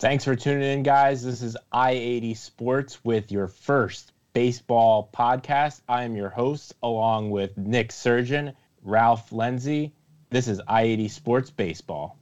Thanks for tuning in, guys. This is I 80 Sports with your first baseball podcast. I am your host, along with Nick Surgeon, Ralph Lenzi. This is I 80 Sports Baseball.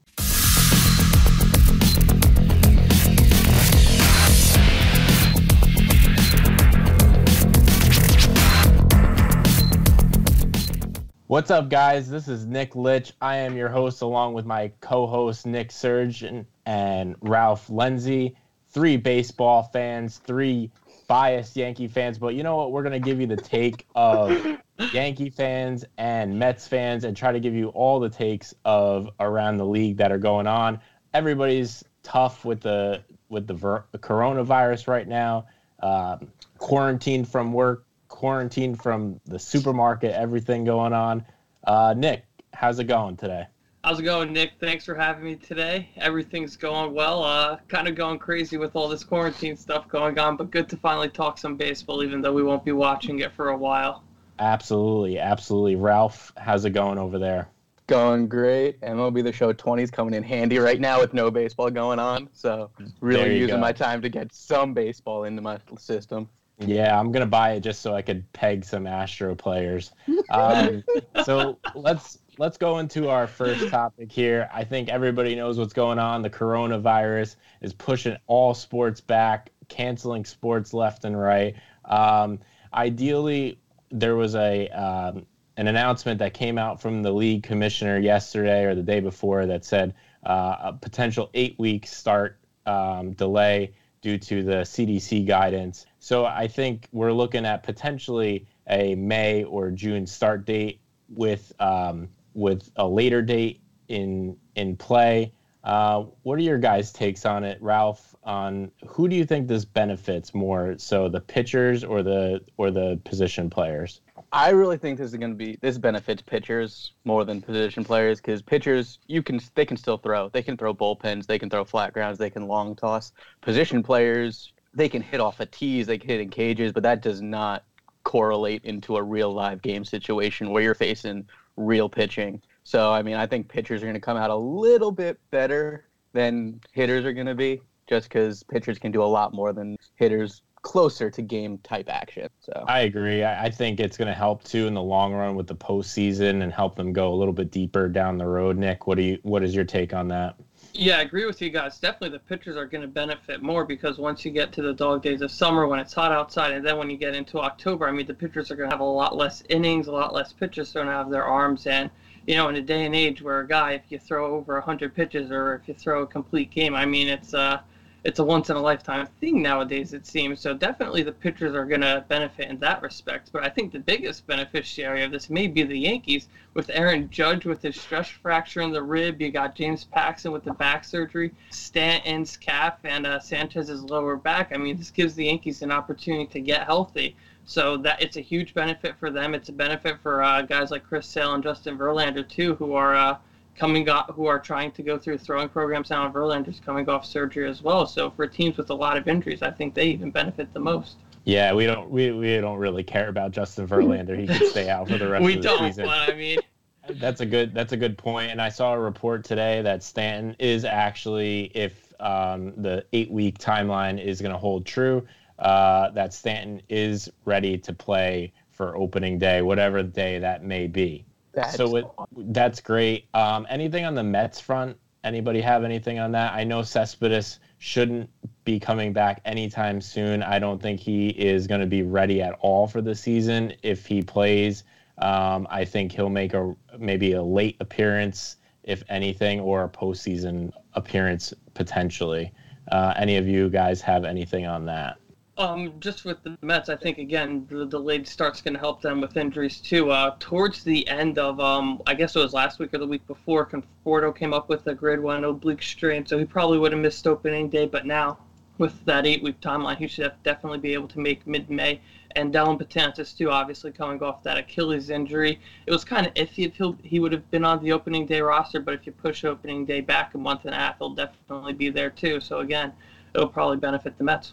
What's up, guys? This is Nick Litch. I am your host, along with my co host, Nick Surgeon and Ralph Lenzi. Three baseball fans, three biased Yankee fans. But you know what? We're going to give you the take of Yankee fans and Mets fans and try to give you all the takes of around the league that are going on. Everybody's tough with the with the, ver- the coronavirus right now. Um, quarantined from work, quarantine from the supermarket, everything going on. Uh, Nick, how's it going today? How's it going, Nick? Thanks for having me today. Everything's going well. Uh, kind of going crazy with all this quarantine stuff going on, but good to finally talk some baseball, even though we won't be watching it for a while. Absolutely, absolutely. Ralph, how's it going over there? Going great. MLB The Show 20 is coming in handy right now with no baseball going on. So, really using go. my time to get some baseball into my system. Yeah, I'm gonna buy it just so I could peg some Astro players. Um, so let's let's go into our first topic here. I think everybody knows what's going on. The coronavirus is pushing all sports back, canceling sports left and right. Um, ideally, there was a um, an announcement that came out from the league commissioner yesterday or the day before that said uh, a potential eight week start um, delay due to the CDC guidance. So I think we're looking at potentially a May or June start date with um, with a later date in in play. Uh, what are your guys' takes on it, Ralph? On who do you think this benefits more? So the pitchers or the or the position players? I really think this is going to be this benefits pitchers more than position players because pitchers you can they can still throw they can throw bullpens they can throw flat grounds they can long toss position players they can hit off a tees they can hit in cages but that does not correlate into a real live game situation where you're facing real pitching so I mean I think pitchers are going to come out a little bit better than hitters are going to be just because pitchers can do a lot more than hitters closer to game type action. So I agree. I, think it's going to help too in the long run with the postseason and help them go a little bit deeper down the road. Nick, what do you? What is your take on that? Yeah, I agree with you guys. Definitely, the pitchers are going to benefit more because once you get to the dog days of summer when it's hot outside, and then when you get into October, I mean, the pitchers are going to have a lot less innings, a lot less pitches thrown out of their arms, and you know, in a day and age where a guy, if you throw over hundred pitches or if you throw a complete game, I mean, it's uh it's a once in a lifetime thing nowadays it seems. So definitely the pitchers are going to benefit in that respect. But i think the biggest beneficiary of this may be the yankees with aaron judge with his stress fracture in the rib. You got james paxton with the back surgery stanton's calf and uh, sanchez's lower back. I mean this gives the yankees an opportunity to get healthy. So that it's a huge benefit for them. It's a benefit for uh, guys like chris sale and justin verlander too who are uh, coming off who are trying to go through throwing programs now. Verlander's coming off surgery as well. So for teams with a lot of injuries, I think they even benefit the most. Yeah, we don't we, we don't really care about Justin Verlander. He can stay out for the rest we of the don't, season. But I mean, that's a good that's a good point. And I saw a report today that Stanton is actually, if um, the eight week timeline is going to hold true, uh, that Stanton is ready to play for opening day, whatever day that may be. That's so it, that's great. Um, anything on the Mets front? Anybody have anything on that? I know Cespedes shouldn't be coming back anytime soon. I don't think he is going to be ready at all for the season. If he plays, um, I think he'll make a maybe a late appearance, if anything, or a postseason appearance potentially. Uh, any of you guys have anything on that? Um, just with the Mets, I think again the delayed start's going to help them with injuries too. Uh, towards the end of, um, I guess it was last week or the week before, Conforto came up with a grade one oblique strain, so he probably would have missed opening day. But now, with that eight-week timeline, he should definitely be able to make mid-May. And Dellin Betances too, obviously coming off that Achilles injury. It was kind of iffy if he would have been on the opening day roster, but if you push opening day back a month and a half, he'll definitely be there too. So again, it'll probably benefit the Mets.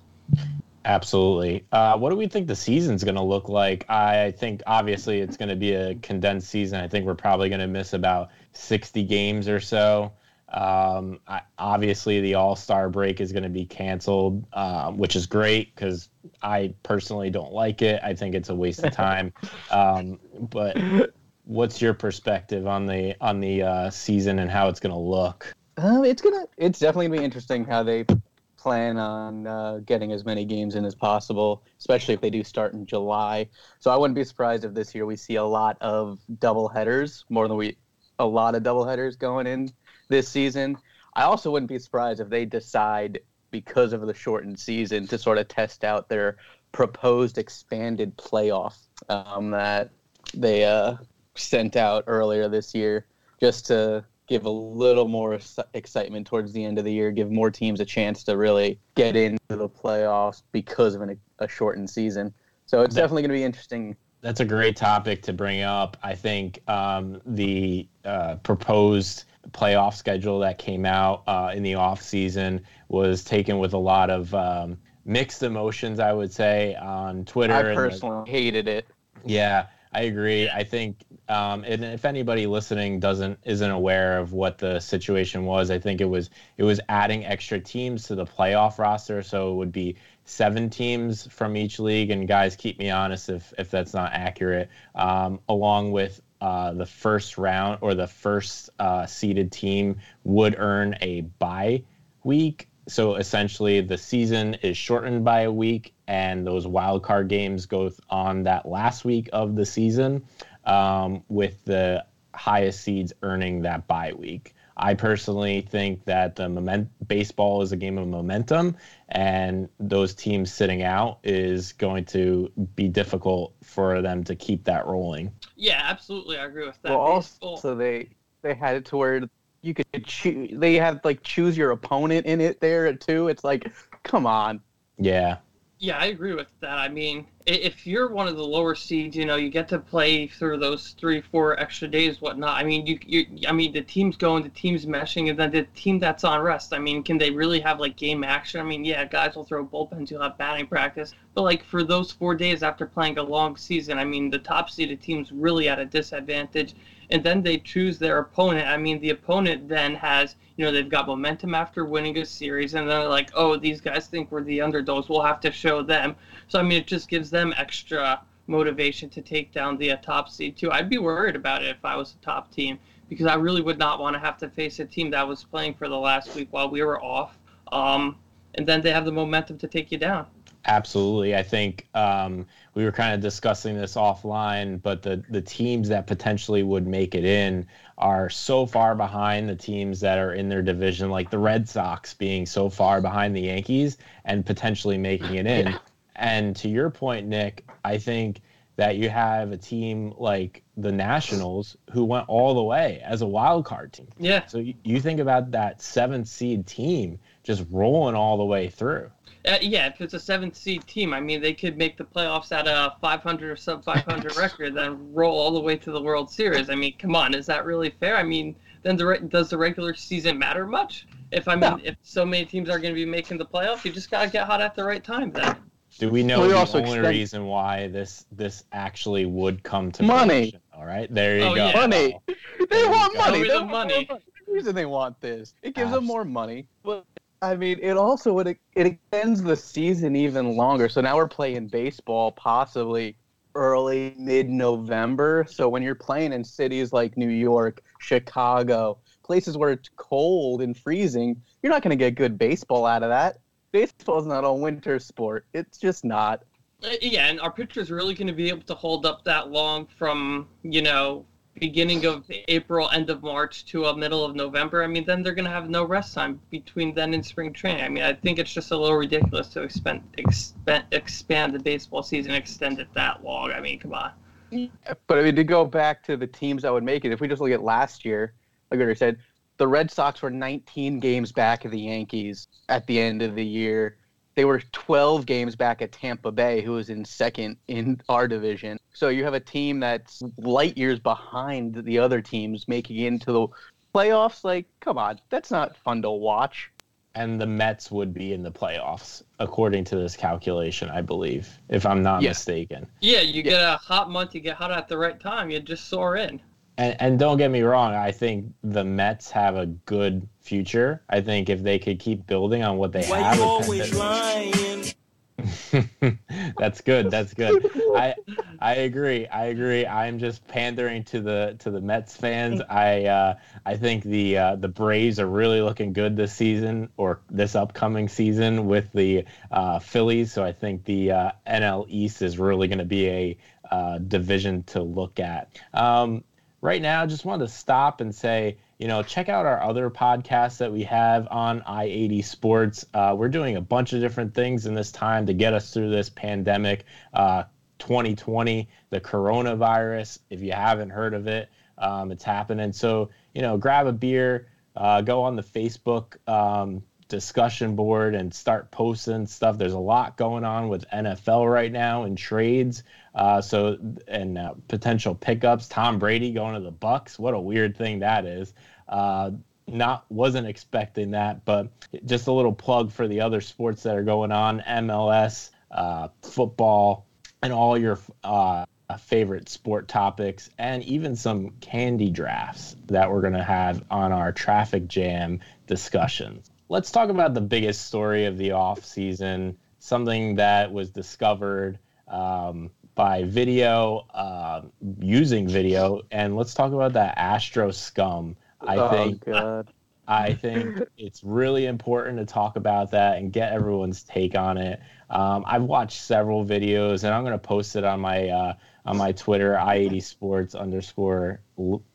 Absolutely. Uh, what do we think the season's going to look like? I think obviously it's going to be a condensed season. I think we're probably going to miss about 60 games or so. Um, I, obviously, the All Star break is going to be canceled, uh, which is great because I personally don't like it. I think it's a waste of time. Um, but what's your perspective on the on the uh, season and how it's going to look? Um, it's gonna. It's definitely gonna be interesting how they plan on uh, getting as many games in as possible, especially if they do start in July. So I wouldn't be surprised if this year we see a lot of double headers, more than we a lot of double headers going in this season. I also wouldn't be surprised if they decide because of the shortened season to sort of test out their proposed expanded playoff um, that they uh, sent out earlier this year, just to give a little more excitement towards the end of the year, give more teams a chance to really get into the playoffs because of an, a shortened season. So it's definitely going to be interesting. That's a great topic to bring up. I think um, the uh, proposed playoff schedule that came out uh, in the off season was taken with a lot of um, mixed emotions. I would say on Twitter. I personally the, hated it. Yeah, I agree. I think, um, and if anybody listening doesn't isn't aware of what the situation was, I think it was it was adding extra teams to the playoff roster, so it would be seven teams from each league. And guys, keep me honest if if that's not accurate. Um, along with uh, the first round or the first uh, seeded team would earn a bye week so essentially the season is shortened by a week and those wild card games go on that last week of the season um, with the highest seeds earning that bye week i personally think that the moment baseball is a game of momentum and those teams sitting out is going to be difficult for them to keep that rolling yeah absolutely i agree with that well also they they had it to where you could choose. They had like choose your opponent in it there too. It's like, come on. Yeah. Yeah, I agree with that. I mean, if you're one of the lower seeds, you know, you get to play through those three, four extra days, whatnot. I mean, you, you, I mean, the team's going, the team's meshing, and then the team that's on rest. I mean, can they really have like game action? I mean, yeah, guys will throw bullpens, you'll have batting practice, but like for those four days after playing a long season, I mean, the top seeded team's really at a disadvantage and then they choose their opponent. I mean, the opponent then has, you know, they've got momentum after winning a series, and they're like, oh, these guys think we're the underdogs. We'll have to show them. So, I mean, it just gives them extra motivation to take down the top seed, too. I'd be worried about it if I was a top team because I really would not want to have to face a team that was playing for the last week while we were off. Um, and then they have the momentum to take you down. Absolutely. I think um, we were kind of discussing this offline, but the, the teams that potentially would make it in are so far behind the teams that are in their division, like the Red Sox being so far behind the Yankees and potentially making it in. And to your point, Nick, I think that you have a team like the Nationals who went all the way as a wild card team. Yeah. So you, you think about that seventh seed team just rolling all the way through. Uh, yeah, if it's a seventh seed team, I mean, they could make the playoffs at a 500 or sub 500 record, then roll all the way to the World Series. I mean, come on, is that really fair? I mean, then the does the regular season matter much? If I mean, no. if so many teams are going to be making the playoffs, you just gotta get hot at the right time. Then. Do we know the only extend- reason why this this actually would come to money? All right, there you oh, go. Yeah. Money. They want money. They want money. The reason they want this, it gives Absolutely. them more money. But I mean, it also would it extends the season even longer. So now we're playing baseball possibly early mid November. So when you're playing in cities like New York, Chicago, places where it's cold and freezing, you're not going to get good baseball out of that. Baseball is not a winter sport. It's just not. Uh, yeah, and our pitchers really going to be able to hold up that long from you know beginning of April, end of March to a middle of November, I mean, then they're going to have no rest time between then and spring training. I mean, I think it's just a little ridiculous to expand expand, expand the baseball season, extend it that long. I mean, come on. But I mean, to go back to the teams that would make it, if we just look at last year, like I said, the Red Sox were 19 games back of the Yankees at the end of the year they were 12 games back at Tampa Bay, who was in second in our division. So you have a team that's light years behind the other teams making it into the playoffs. Like, come on, that's not fun to watch. And the Mets would be in the playoffs, according to this calculation, I believe, if I'm not yeah. mistaken. Yeah, you yeah. get a hot month, you get hot at the right time, you just soar in. And, and don't get me wrong, I think the Mets have a good future. I think if they could keep building on what they Why have, you always lying? that's good. That's good. I I agree. I agree. I'm just pandering to the to the Mets fans. I uh, I think the uh, the Braves are really looking good this season or this upcoming season with the uh, Phillies. So I think the uh, NL East is really going to be a uh, division to look at. Um, right now, I just wanted to stop and say, you know, check out our other podcasts that we have on I80 Sports. Uh, we're doing a bunch of different things in this time to get us through this pandemic. Uh, 2020, the coronavirus. If you haven't heard of it, um, it's happening. So, you know, grab a beer, uh, go on the Facebook um, discussion board and start posting stuff. There's a lot going on with NFL right now and trades. Uh, so and uh, potential pickups. Tom Brady going to the Bucs. What a weird thing that is. Uh, not wasn't expecting that, but just a little plug for the other sports that are going on: MLS, uh, football, and all your uh, favorite sport topics, and even some candy drafts that we're going to have on our traffic jam discussions. Let's talk about the biggest story of the off season, something that was discovered um, by video, uh, using video, and let's talk about that Astro scum. I oh, think God. I think it's really important to talk about that and get everyone's take on it. Um, I've watched several videos, and I'm going to post it on my uh, on my Twitter, i80 Sports underscore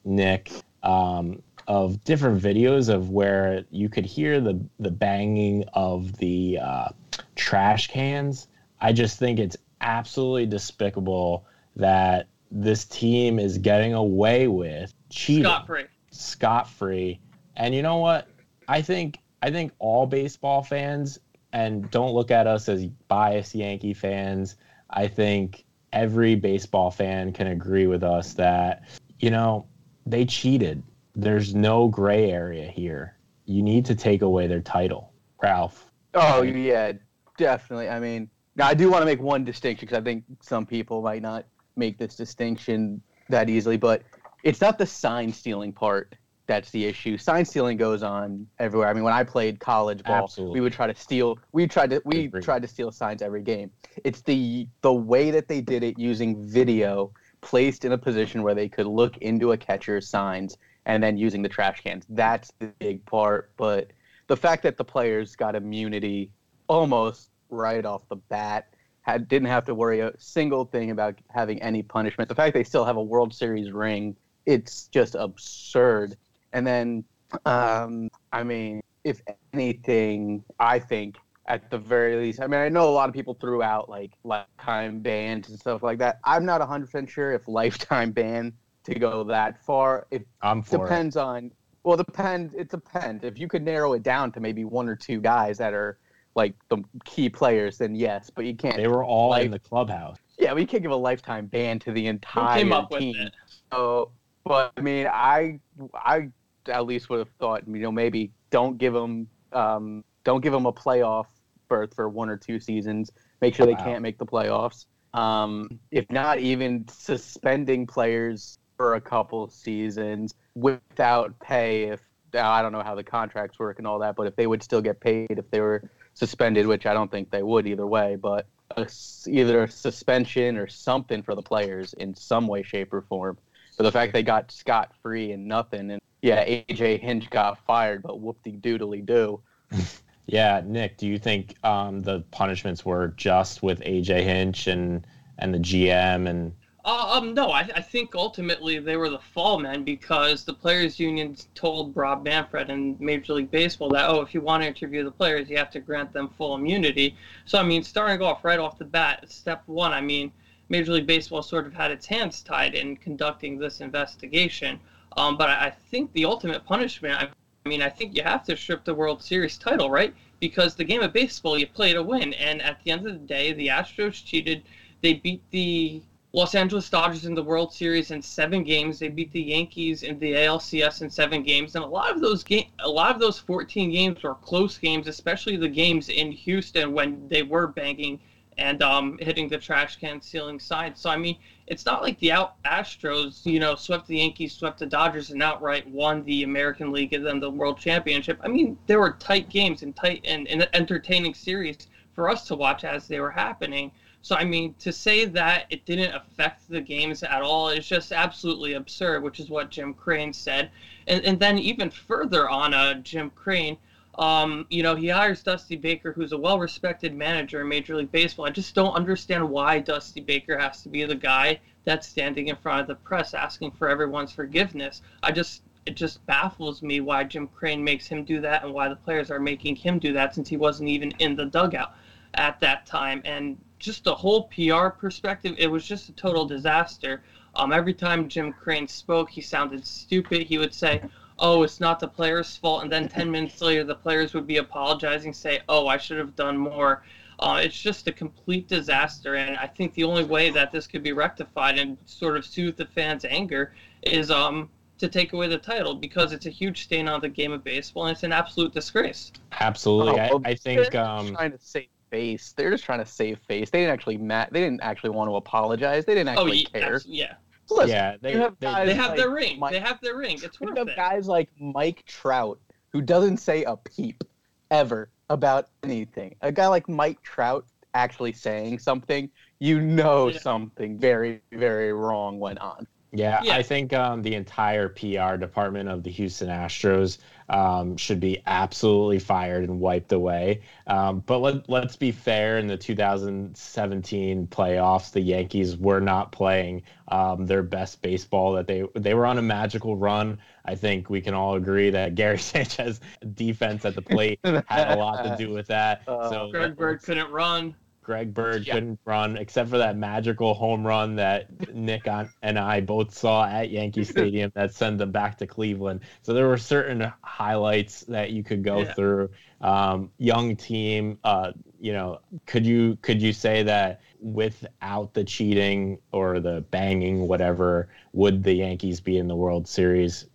Nick, um, of different videos of where you could hear the the banging of the uh, trash cans. I just think it's absolutely despicable that this team is getting away with cheating Scot free. scot free. And you know what? I think I think all baseball fans and don't look at us as biased Yankee fans. I think every baseball fan can agree with us that you know they cheated. There's no gray area here. You need to take away their title, Ralph. Oh yeah, definitely. I mean, now I do want to make one distinction because I think some people might not make this distinction that easily, but it's not the sign stealing part that's the issue. Sign stealing goes on everywhere. I mean, when I played college ball, Absolutely. we would try to steal. We tried to we tried to steal signs every game. It's the the way that they did it using video placed in a position where they could look into a catcher's signs and then using the trash cans. That's the big part. But the fact that the players got immunity almost right off the bat had didn't have to worry a single thing about having any punishment. The fact they still have a World Series ring, it's just absurd. And then, um, I mean, if anything, I think at the very least, I mean, I know a lot of people threw out like lifetime bans and stuff like that. I'm not 100% sure if lifetime ban to go that far. It I'm for depends on, well, depend. It depends. If you could narrow it down to maybe one or two guys that are like the key players, then yes, but you can't. They were all in the clubhouse. Yeah, we can't give a lifetime ban to the Who entire came up with team. it? So, but I mean, I I at least would have thought, you know, maybe don't give them um, don't give them a playoff berth for one or two seasons. Make sure they Wow. can't make the playoffs. Um, if not, even suspending players for a couple seasons without pay. If I don't know how the contracts work and all that, but if they would still get paid if they were suspended, which I don't think they would either way, but a either a suspension or something for the players in some way, shape, or form. For the fact they got scot free and nothing, and yeah, AJ Hinch got fired, but whoop de doodly do. Yeah, Nick, do you think um, the punishments were just with AJ Hinch and and the GM and Uh, um, no, I, I think ultimately they were the fall men because the players' union told Rob Manfred and Major League Baseball that oh, if you want to interview the players, you have to grant them full immunity. So I mean, starting off right off the bat, step one, I mean, Major League Baseball sort of had its hands tied in conducting this investigation. Um, but I, I think the ultimate punishment, I, I mean, I think you have to strip the World Series title, right? Because the game of baseball, you play to win, and at the end of the day, the Astros cheated. They beat the Los Angeles Dodgers in the World Series in seven games. They beat the Yankees in the ALCS in seven games, and a lot of those game, a lot of those 14 games were close games, especially the games in Houston when they were banging and um, hitting the trash can ceiling side. So I mean, it's not like the out Astros, you know, swept the Yankees, swept the Dodgers, and outright won the American League and then the World Championship. I mean, there were tight games and tight and, and entertaining series for us to watch as they were happening. So I mean, to say that it didn't affect the games at all is just absolutely absurd, which is what Jim Crane said. And and then even further on, uh, Jim Crane um, you know, he hires Dusty Baker, who's a well respected manager in Major League Baseball. I just don't understand why Dusty Baker has to be the guy that's standing in front of the press asking for everyone's forgiveness. I just it just baffles me why Jim Crane makes him do that and why the players are making him do that since he wasn't even in the dugout at that time. And just the whole PR perspective, it was just a total disaster. Um, every time Jim Crane spoke, he sounded stupid. He would say, oh, it's not the players' fault, and then 10 minutes later, the players would be apologizing, say, oh, I should have done more. Uh, it's just a complete disaster, and I think the only way that this could be rectified and sort of soothe the fans' anger is um, to take away the title because it's a huge stain on the game of baseball and it's an absolute disgrace. Absolutely, oh, I, I, think um, trying to save face. They're just trying to save face. They didn't actually ma- They didn't actually want to apologize. They didn't oh, actually oh, care. Yeah, Listen, yeah, they have, they, they have like their ring. Mike, they have their ring. It's worth you have it. guys like Mike Trout who doesn't say a peep ever about anything. A guy like Mike Trout actually saying something, you know yeah. something very very wrong went on. Yeah, yeah. I think um, the entire PR department of the Houston Astros um, should be absolutely fired and wiped away. Um, but let, let's be fair. In the 2017 playoffs, the Yankees were not playing um, their best baseball. That they they were on a magical run. I think we can all agree that Gary Sanchez defense at the plate had a lot to do with that. Uh, so Greg Bird couldn't run. Greg Bird yeah. couldn't run except for that magical home run that Nick and I both saw at Yankee Stadium that sent them back to Cleveland. So there were certain highlights that you could go yeah. through. Um, young team, uh, you know, could you could you say that without the cheating or the banging, whatever, would the Yankees be in the World Series?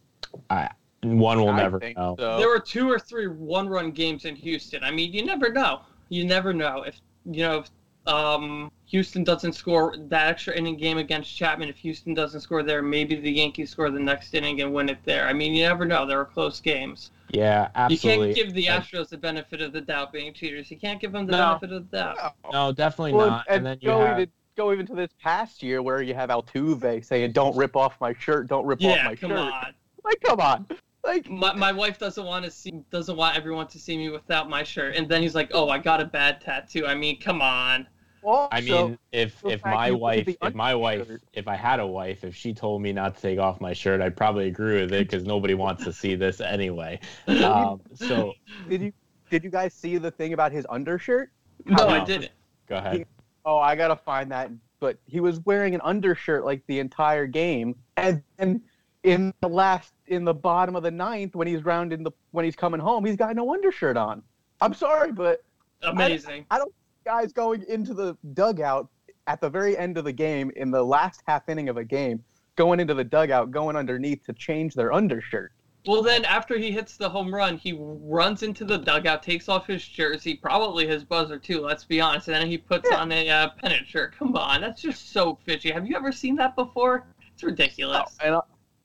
I, one will I never know. So. There were two or three one-run games in Houston. I mean, you never know. You never know if you know, if um, Houston doesn't score that extra inning game against Chapman, if Houston doesn't score there, maybe the Yankees score the next inning and win it there. I mean, you never know. There are close games. Yeah, absolutely. You can't give the Astros the benefit of the doubt being cheaters. You can't give them the no. benefit of the doubt. No, definitely well, not. And, and then you go have... even go even to this past year where you have Altuve saying, "Don't rip off my shirt. Don't rip yeah, off my come shirt." On. Like, come on. Like my, my wife doesn't want to see doesn't want everyone to see me without my shirt, and then he's like, "Oh, I got a bad tattoo." I mean, come on. Also, I mean, if if my wife, if my wife, if I had a wife, if she told me not to take off my shirt, I'd probably agree with it because nobody wants to see this anyway. Um, so did you did you guys see the thing about his undershirt? No, I didn't. Go ahead. He, oh, I gotta find that. But he was wearing an undershirt like the entire game, and and in the last in the bottom of the ninth when he's rounding the when he's coming home, he's got no undershirt on. I'm sorry, but amazing. I, I don't guys going into the dugout at the very end of the game in the last half inning of a game, going into the dugout, going underneath to change their undershirt. Well, then after he hits the home run, he runs into the dugout, takes off his jersey, probably his buzzer too. Let's be honest, and then he puts yeah. on a uh, pennant shirt. Come on, that's just so fishy. Have you ever seen that before? It's ridiculous. Oh, and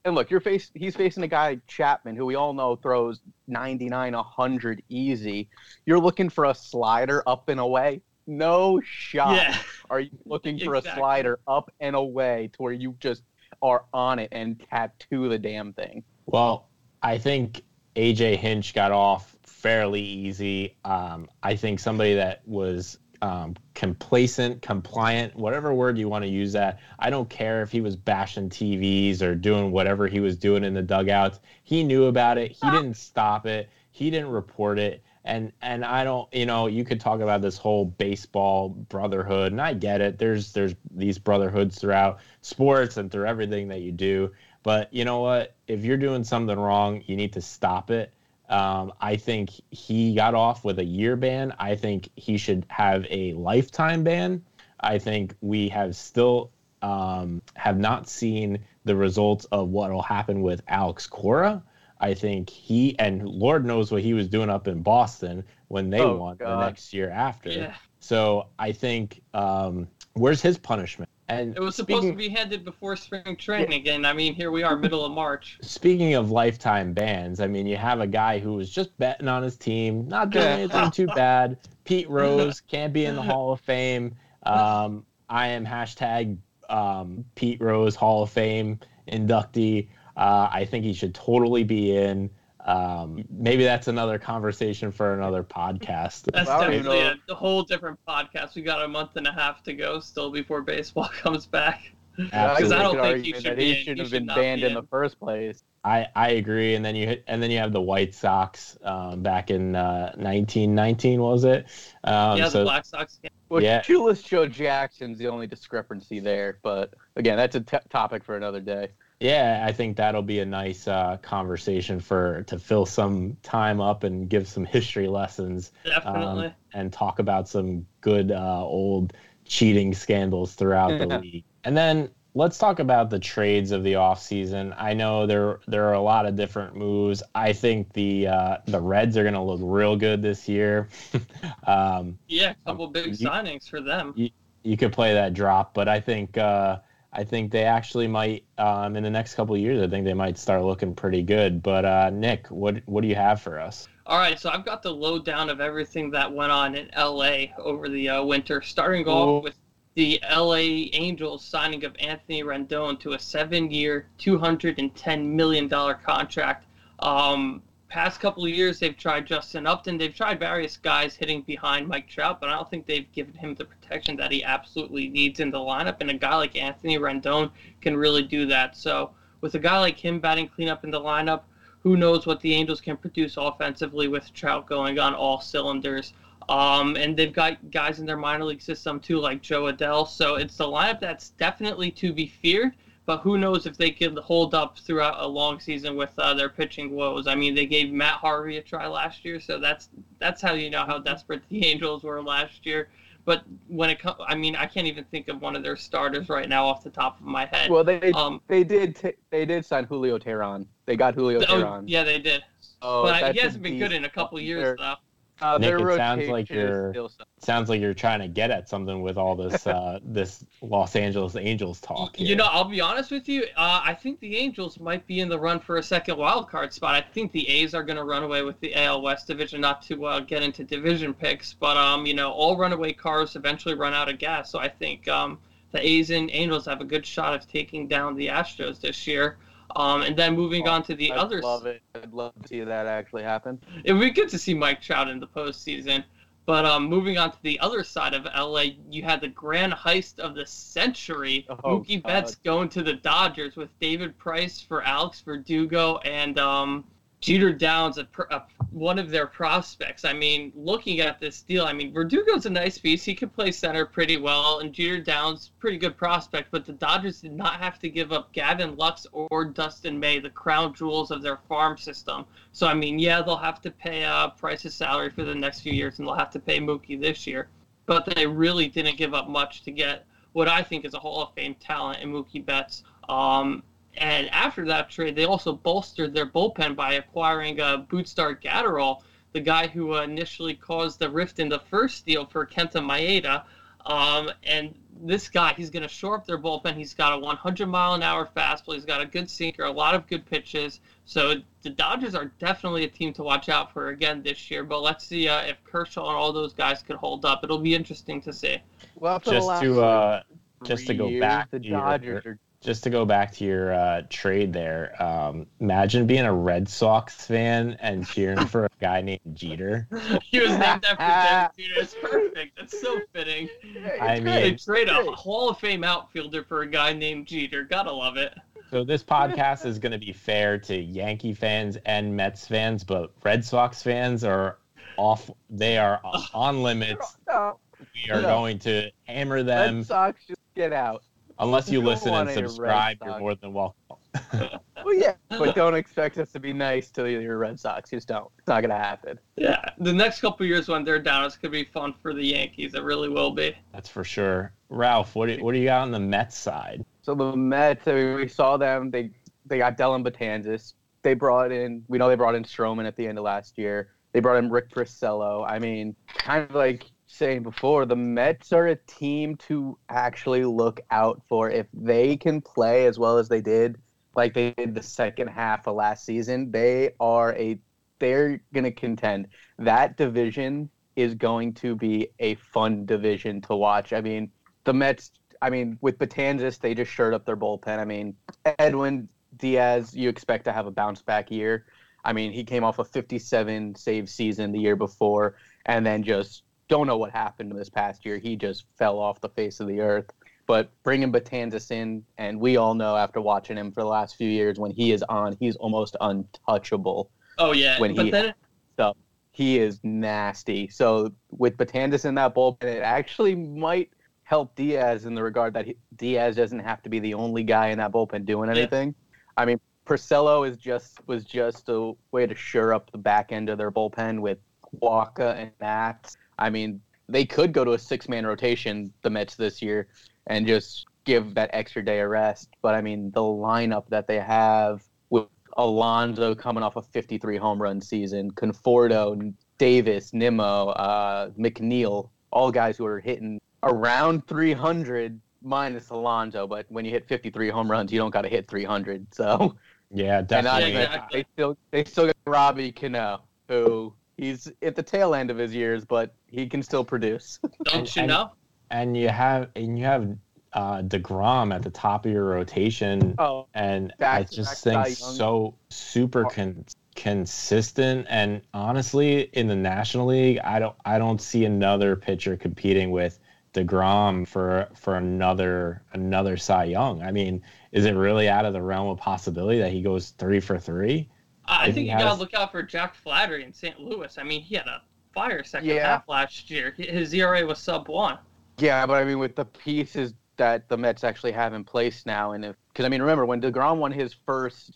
and look, you're face he's facing a guy Chapman who we all know throws 99 100 easy. You're looking for a slider up and away. No shot. Yeah. Are you looking for exactly. a slider up and away to where you just are on it and tattoo the damn thing? Well, I think AJ Hinch got off fairly easy. Um, I think somebody that was um, complacent, compliant, whatever word you want to use that. I don't care if he was bashing TVs or doing whatever he was doing in the dugouts. He knew about it. He didn't stop it. He didn't report it. And and I don't, you know, you could talk about this whole baseball brotherhood, and I get it. There's there's these brotherhoods throughout sports and through everything that you do. But you know what? If you're doing something wrong, you need to stop it um, I think he got off with a year ban. I think he should have a lifetime ban. I think we have still um, have not seen the results of what will happen with Alex Cora. I think he and Lord knows what he was doing up in Boston when they Oh, won the next year after. Yeah, So I think um, where's his punishment? And it was supposed to be handed before spring training, and I mean, here we are, middle of March. speaking of lifetime bans, I mean, you have a guy who was just betting on his team, not doing anything too bad. Pete Rose can't be in the Hall of Fame. Um, I am hashtag um, Pete Rose Hall of Fame inductee. Uh, I think he should totally be in. Um, maybe that's another conversation for another podcast. That's I don't definitely know. a, a whole different podcast. We got a month and a half to go still before baseball comes back. Because I don't think argue he should be he shouldn't have should been not banned be in the first place. I, I agree, and then you and then you have the White Sox um, back in uh, 1919, was it? Um, yeah, so the Black Sox. Game. Well, Yeah. Shoeless Joe Jackson's the only discrepancy there, but again, that's a t- topic for another day. Yeah, I think that'll be a nice uh, conversation for to fill some time up and give some history lessons Definitely. um, and talk about some good uh, old cheating scandals throughout the league. And then let's talk about the trades of the offseason. I know there there are a lot of different moves. I think the uh, the Reds are going to look real good this year. um, yeah, a couple big you- signings for them. you could play that drop, but I think uh, I think they actually might um, in the next couple of years. I think they might start looking pretty good. But uh, Nick, what what do you have for us? All right, so I've got the lowdown of everything that went on in LA over the uh, winter, starting off with the LA Angels signing of Anthony Rendon to a seven-year, $210 million contract. Um, past couple of years, they've tried Justin Upton. They've tried various guys hitting behind Mike Trout, but I don't think they've given him the protection that he absolutely needs in the lineup. And a guy like Anthony Rendon can really do that. So with a guy like him batting cleanup in the lineup, who knows what the Angels can produce offensively with Trout going on all cylinders. Um, and they've got guys in their minor league system too, like Jo Adell. So it's the lineup that's definitely to be feared. But who knows if they can hold up throughout a long season with uh, their pitching woes? I mean, they gave Matt Harvey a try last year, so that's that's how you know how desperate the Angels were last year. But when it comes, I mean, I can't even think of one of their starters right now off the top of my head. Well, they um, they did t- they did sign Julio Teheran. They got Julio oh, Teheran. yeah, they did. So but he hasn't been good in a couple years though. Uh, Nick, it sounds like you're- Sounds like you're trying to get at something with all this uh, this Los Angeles Angels talk. You know, I'll be honest with you. Uh, I think the Angels might be in the run for a second wild card spot. I think the A's are going to run away with the AL West division. Not to uh, get into division picks, but um, you know, all runaway cars eventually run out of gas. So I think um, the A's and Angels have a good shot of taking down the Astros this year. Um, and then moving on to the I'd other love it. I'd love to see that actually happen. it would be good to see Mike Trout in the postseason. But um, moving on to the other side of LA, you had the grand heist of the century. Oh, Mookie God. Betts going to the Dodgers with David Price for Alex Verdugo and um, Jeter Downs, a, a, one of their prospects. I mean, looking at this deal, I mean, Verdugo's a nice piece. He can play center pretty well, and Jeter Downs, pretty good prospect. But the Dodgers did not have to give up Gavin Lux or Dustin May, the crown jewels of their farm system. So I mean, yeah, they'll have to pay uh, Price's salary for the next few years, and they'll have to pay Mookie this year. But they really didn't give up much to get what I think is a Hall of Fame talent in Mookie Betts. Um, and after that trade, they also bolstered their bullpen by acquiring uh, Brusdar Graterol, the guy who uh, initially caused the rift in the first deal for Kenta Maeda. Um, and this guy, he's going to shore up their bullpen. He's got a 100 mile an hour fastball. He's got a good sinker, a lot of good pitches. So the Dodgers are definitely a team to watch out for again this year. But let's see uh, if Kershaw and all those guys could hold up. It'll be interesting to see. Well, for the just last, to uh, just to go years, back the to your- Dodgers are just to go back to your uh, trade there. Um, imagine being a Red Sox fan and cheering for a guy named Jeter. he was named after Derek Jeter. It's perfect. That's so fitting. I It's mean- They trade a Hall of Fame outfielder for a guy named Jeter. Gotta love it. So this podcast is going to be fair to Yankee fans and Mets fans, but Red Sox fans are off. They are on limits. No, We are No. going to hammer them Red Sox just get out. Unless you You listen and subscribe. You're more than welcome. Well, yeah, but don't expect us to be nice to your Red Sox. Just don't. It's not gonna happen. Yeah, the next couple years when they're down, it's gonna be fun for the Yankees. It really will be. That's for sure. Ralph, what do, what do you got on the Mets side? So the Mets, I mean, we saw them. They they got Dellin Betances. they brought in. We know they brought in Stroman at the end of last year. They brought in Rick Porcello. I mean, kind of like saying before, the Mets are a team to actually look out for. If they can play as well as they did, like they did the second half of last season, they are a they're going to contend. That division is going to be a fun division to watch. I mean, the Mets. I mean, with Betances, they just shored up their bullpen. I mean, Edwin Diaz, you expect to have a bounce back year. I mean, he came off a 57 save season the year before, and then just don't know what happened this past year. He just fell off the face of the earth. But bringing Betances in, and we all know after watching him for the last few years, when he is on, he's almost untouchable. Oh yeah, when but he then so he is nasty. So with Betances in that bullpen, it actually might help Diaz in the regard that he, Diaz doesn't have to be the only guy in that bullpen doing Yeah. anything. I mean, Porcello is just was just a way to shore up the back end of their bullpen with Wacha and Matz. I mean, they could go to a six man rotation, the Mets this year, and just give that extra day of rest. But I mean, the lineup that they have with Alonso coming off a 53 home run season, Conforto, Davis, Nimmo, uh, McNeil, all guys who are hitting around 300 minus Alonso. But when you hit 53 home runs, you don't got to hit 300. So Yeah, and I definitely. Yeah, exactly. they still they still got Robbie Cano, who he's at the tail end of his years, but he can still produce. don't you and- know? and you have and you have uh, Degrom at the top of your rotation, Oh, and Back I just think so super con- consistent. And honestly, in the National League, I don't I don't see another pitcher competing with Degrom for for another another Cy Young. I mean, is it really out of the realm of possibility that he goes three for three? I I think he you gotta look out for Jack Flaherty in St. Louis. I mean, he had a fire second Yeah. half last year. His ERA was sub one. yeah, but I mean, with the pieces that the Mets actually have in place now, and if because I mean, remember when Degrom won his first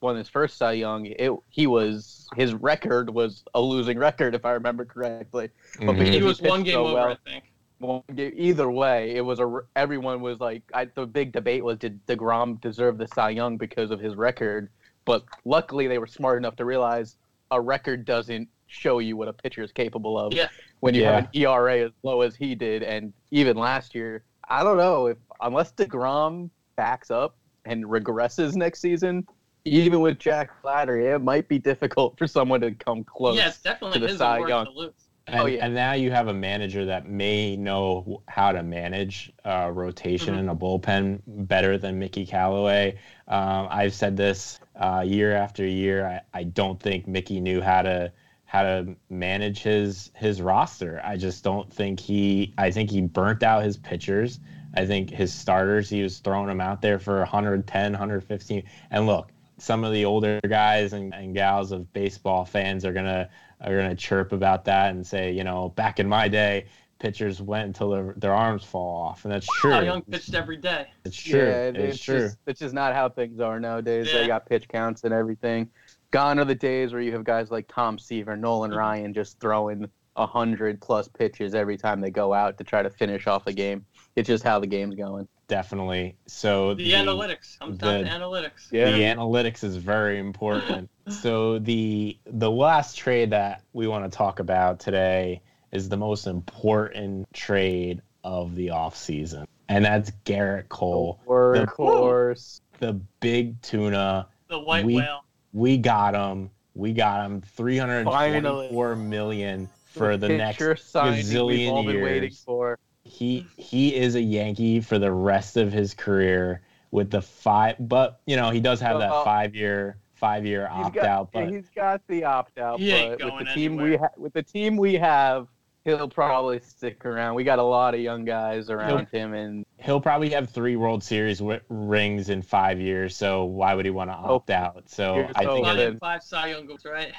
won his first Cy Young, it he was his record was a losing record if I remember correctly. But Mhm. because He he was one pitched game so over, well- I think. Well, either way, it was a everyone was like I, the big debate was did Degrom deserve the Cy Young because of his record, but luckily they were smart enough to realize a record doesn't show you what a pitcher is capable of. Yeah. When you Yeah. have an ERA as low as he did, and even last year, I don't know if unless Degrom backs up and regresses next season, even with Jack Flaherty, it might be difficult for someone to come close. Yeah, it's definitely to the his Cy Young. to lose. And, Oh, yeah. and now you have a manager that may know how to manage uh, rotation Mhm. in a bullpen better than Mickey Callaway. Um, I've said this uh, year after year. I, I don't think Mickey knew how to how to manage his his roster. I just don't think he. I think he burnt out his pitchers. I think his starters. He was throwing them out there for 110, 115. And look, some of the older guys and, and gals of baseball fans are gonna are gonna chirp about that and say, you know, back in my day, pitchers went until their, their arms fall off, and that's true. Cy Young pitched every day. It's true. Yeah, it's, it's true. just it's just not how things are nowadays. Yeah. They got pitch counts and everything. Gone are the days where you have guys like Tom Seaver, Nolan Mhm. Ryan just throwing a hundred plus pitches every time they go out to try to finish off a game. It's just how the game's going. Definitely. So The, analytics comes down to the- analytics. Yeah. The analytics is very important. so the the last trade that we want to talk about today is the most important trade of the offseason. And that's Gerrit Cole, Of course. the big tuna. The white We- whale. We got him. We got him 324 million for the next pitcher signing we've gazillion all been waiting years. for. he he is a Yankee for the rest of his career with the five but you know he does have that five year five year opt got, out but he's got the opt out, He ain't but with going the team we anywhere. ha- with the team we have, he'll probably stick around. We got a lot of young guys around him, and he'll probably have three World Series w- rings in five years so why would he want to opt out so I think One five Cy Young goes right.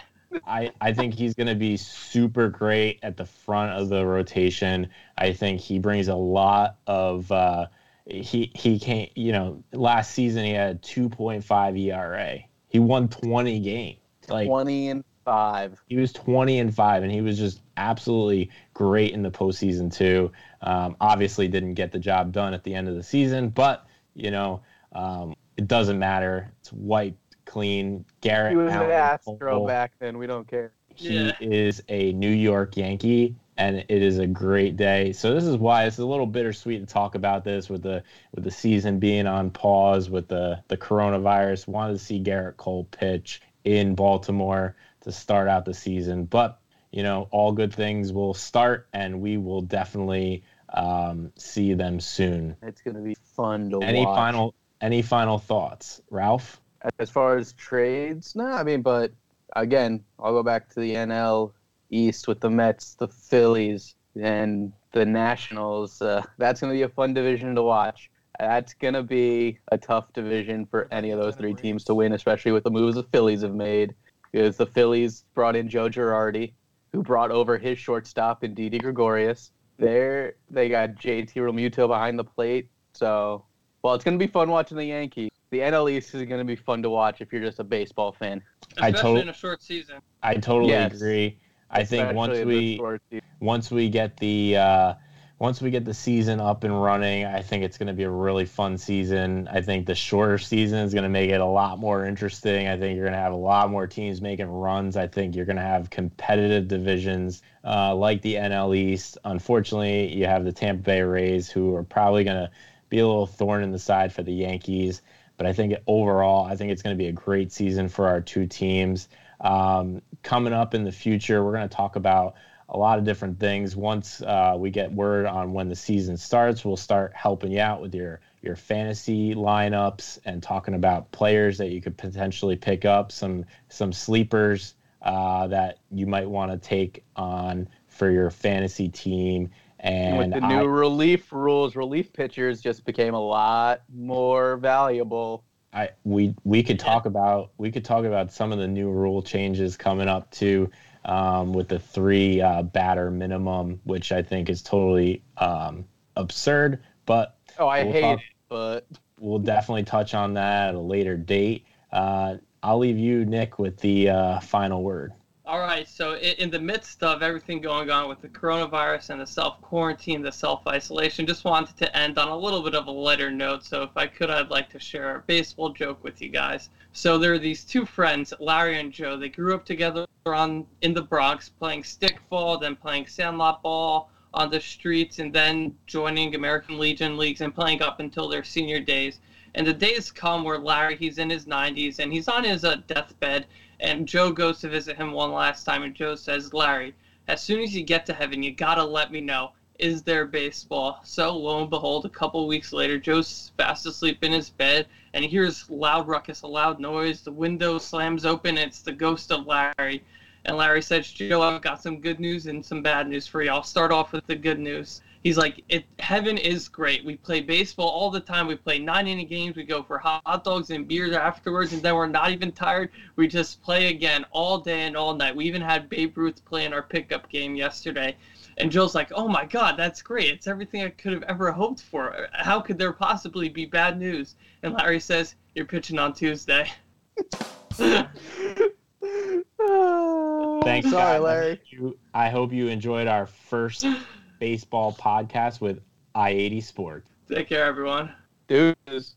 I, I think he's going to be super great at the front of the rotation. I think he brings a lot of uh, he he can't you know last season he had 2.5 ERA. He won 20 games. Like twenty and five. he was 20 and 5 and he was just absolutely great in the postseason too um, obviously didn't get the job done at the end of the season but you know um, it doesn't matter it's white clean. Gerrit He was an Astro Cole, back then. We don't care. He Yeah. is a New York Yankee, and it is a great day. So this is why it's a little bittersweet to talk about this with the with the season being on pause with the the coronavirus. Wanted to see Gerrit Cole pitch in Baltimore to start out the season, but you know all good things will start, and we will definitely um, see them soon. It's gonna be fun to Any watch. final any final thoughts, Ralph? As far as trades, no, I mean, but again, I'll go back to the NL East with the Mets, the Phillies, and the Nationals. Uh, that's going to be a fun division to watch. That's going to be a tough division for any of those three teams to win, especially with the moves the Phillies have made. Because the Phillies brought in Joe Girardi, who brought over his shortstop in Didi Gregorius. There, they got JT Realmuto behind the plate. So, well, it's going to be fun watching the Yankees. The NL East is going to be fun to watch if you're just a baseball fan. I Especially in a short season. I totally Yes. agree. I think once we once we get the uh, once we get the season up and running, I think it's going to be a really fun season. I think the shorter season is going to make it a lot more interesting. I think you're going to have a lot more teams making runs. I think you're going to have competitive divisions uh, like the NL East. Unfortunately, you have the Tampa Bay Rays, who are probably going to be a little thorn in the side for the Yankees. But I think overall, I think it's going to be a great season for our two teams. Um, coming up in the future, we're going to talk about a lot of different things. Once uh, we get word on when the season starts, we'll start helping you out with your your fantasy lineups and talking about players that you could potentially pick up, some some sleepers uh, that you might want to take on for your fantasy team. And with the I- new relief rules, relief pitchers just became a lot more valuable. I we we could talk about we could talk about some of the new rule changes coming up too, um, with the three uh, batter minimum, which I think is totally um, absurd. But Oh, I We'll hate talk- it, but we'll definitely touch on that at a later date. Uh, I'll leave you, Nick, with the uh, final word. All right, so in the midst of everything going on with the coronavirus and the self quarantine, the self isolation, just wanted to end on a little bit of a lighter note. So, if I could, I'd like to share a baseball joke with you guys. So, there are these two friends, Larry and Joe. They grew up together on in the Bronx, playing stickball, then playing sandlot ball on the streets, and then joining American Legion leagues and playing up until their senior days. And the days come where Larry, he's in his 90s and he's on his uh, deathbed and Joe goes to visit him one last time, and Joe says, Larry, as soon as you get to heaven, you gotta let me know. Is there baseball? So lo and behold, a couple weeks later, Joe's fast asleep in his bed, and he hears loud ruckus, a loud noise. The window slams open. It's the ghost of Larry. And Larry says, Joe, I've got some good news and some bad news for you. I'll start off with the good news. He's like, it, heaven is great. We play baseball all the time. We play nine inning games. We go for hot dogs and beers afterwards, and then we're not even tired. We just play again all day and all night. We even had Babe Ruth play in our pickup game yesterday. And Joe's like, oh my God, that's great. It's everything I could have ever hoped for. How could there possibly be bad news? And Larry says, you're pitching on Tuesday. Thanks, Sorry, guys. Larry. You, I hope you enjoyed our first baseball podcast with I eighty Sports. Take care, everyone. Deuces.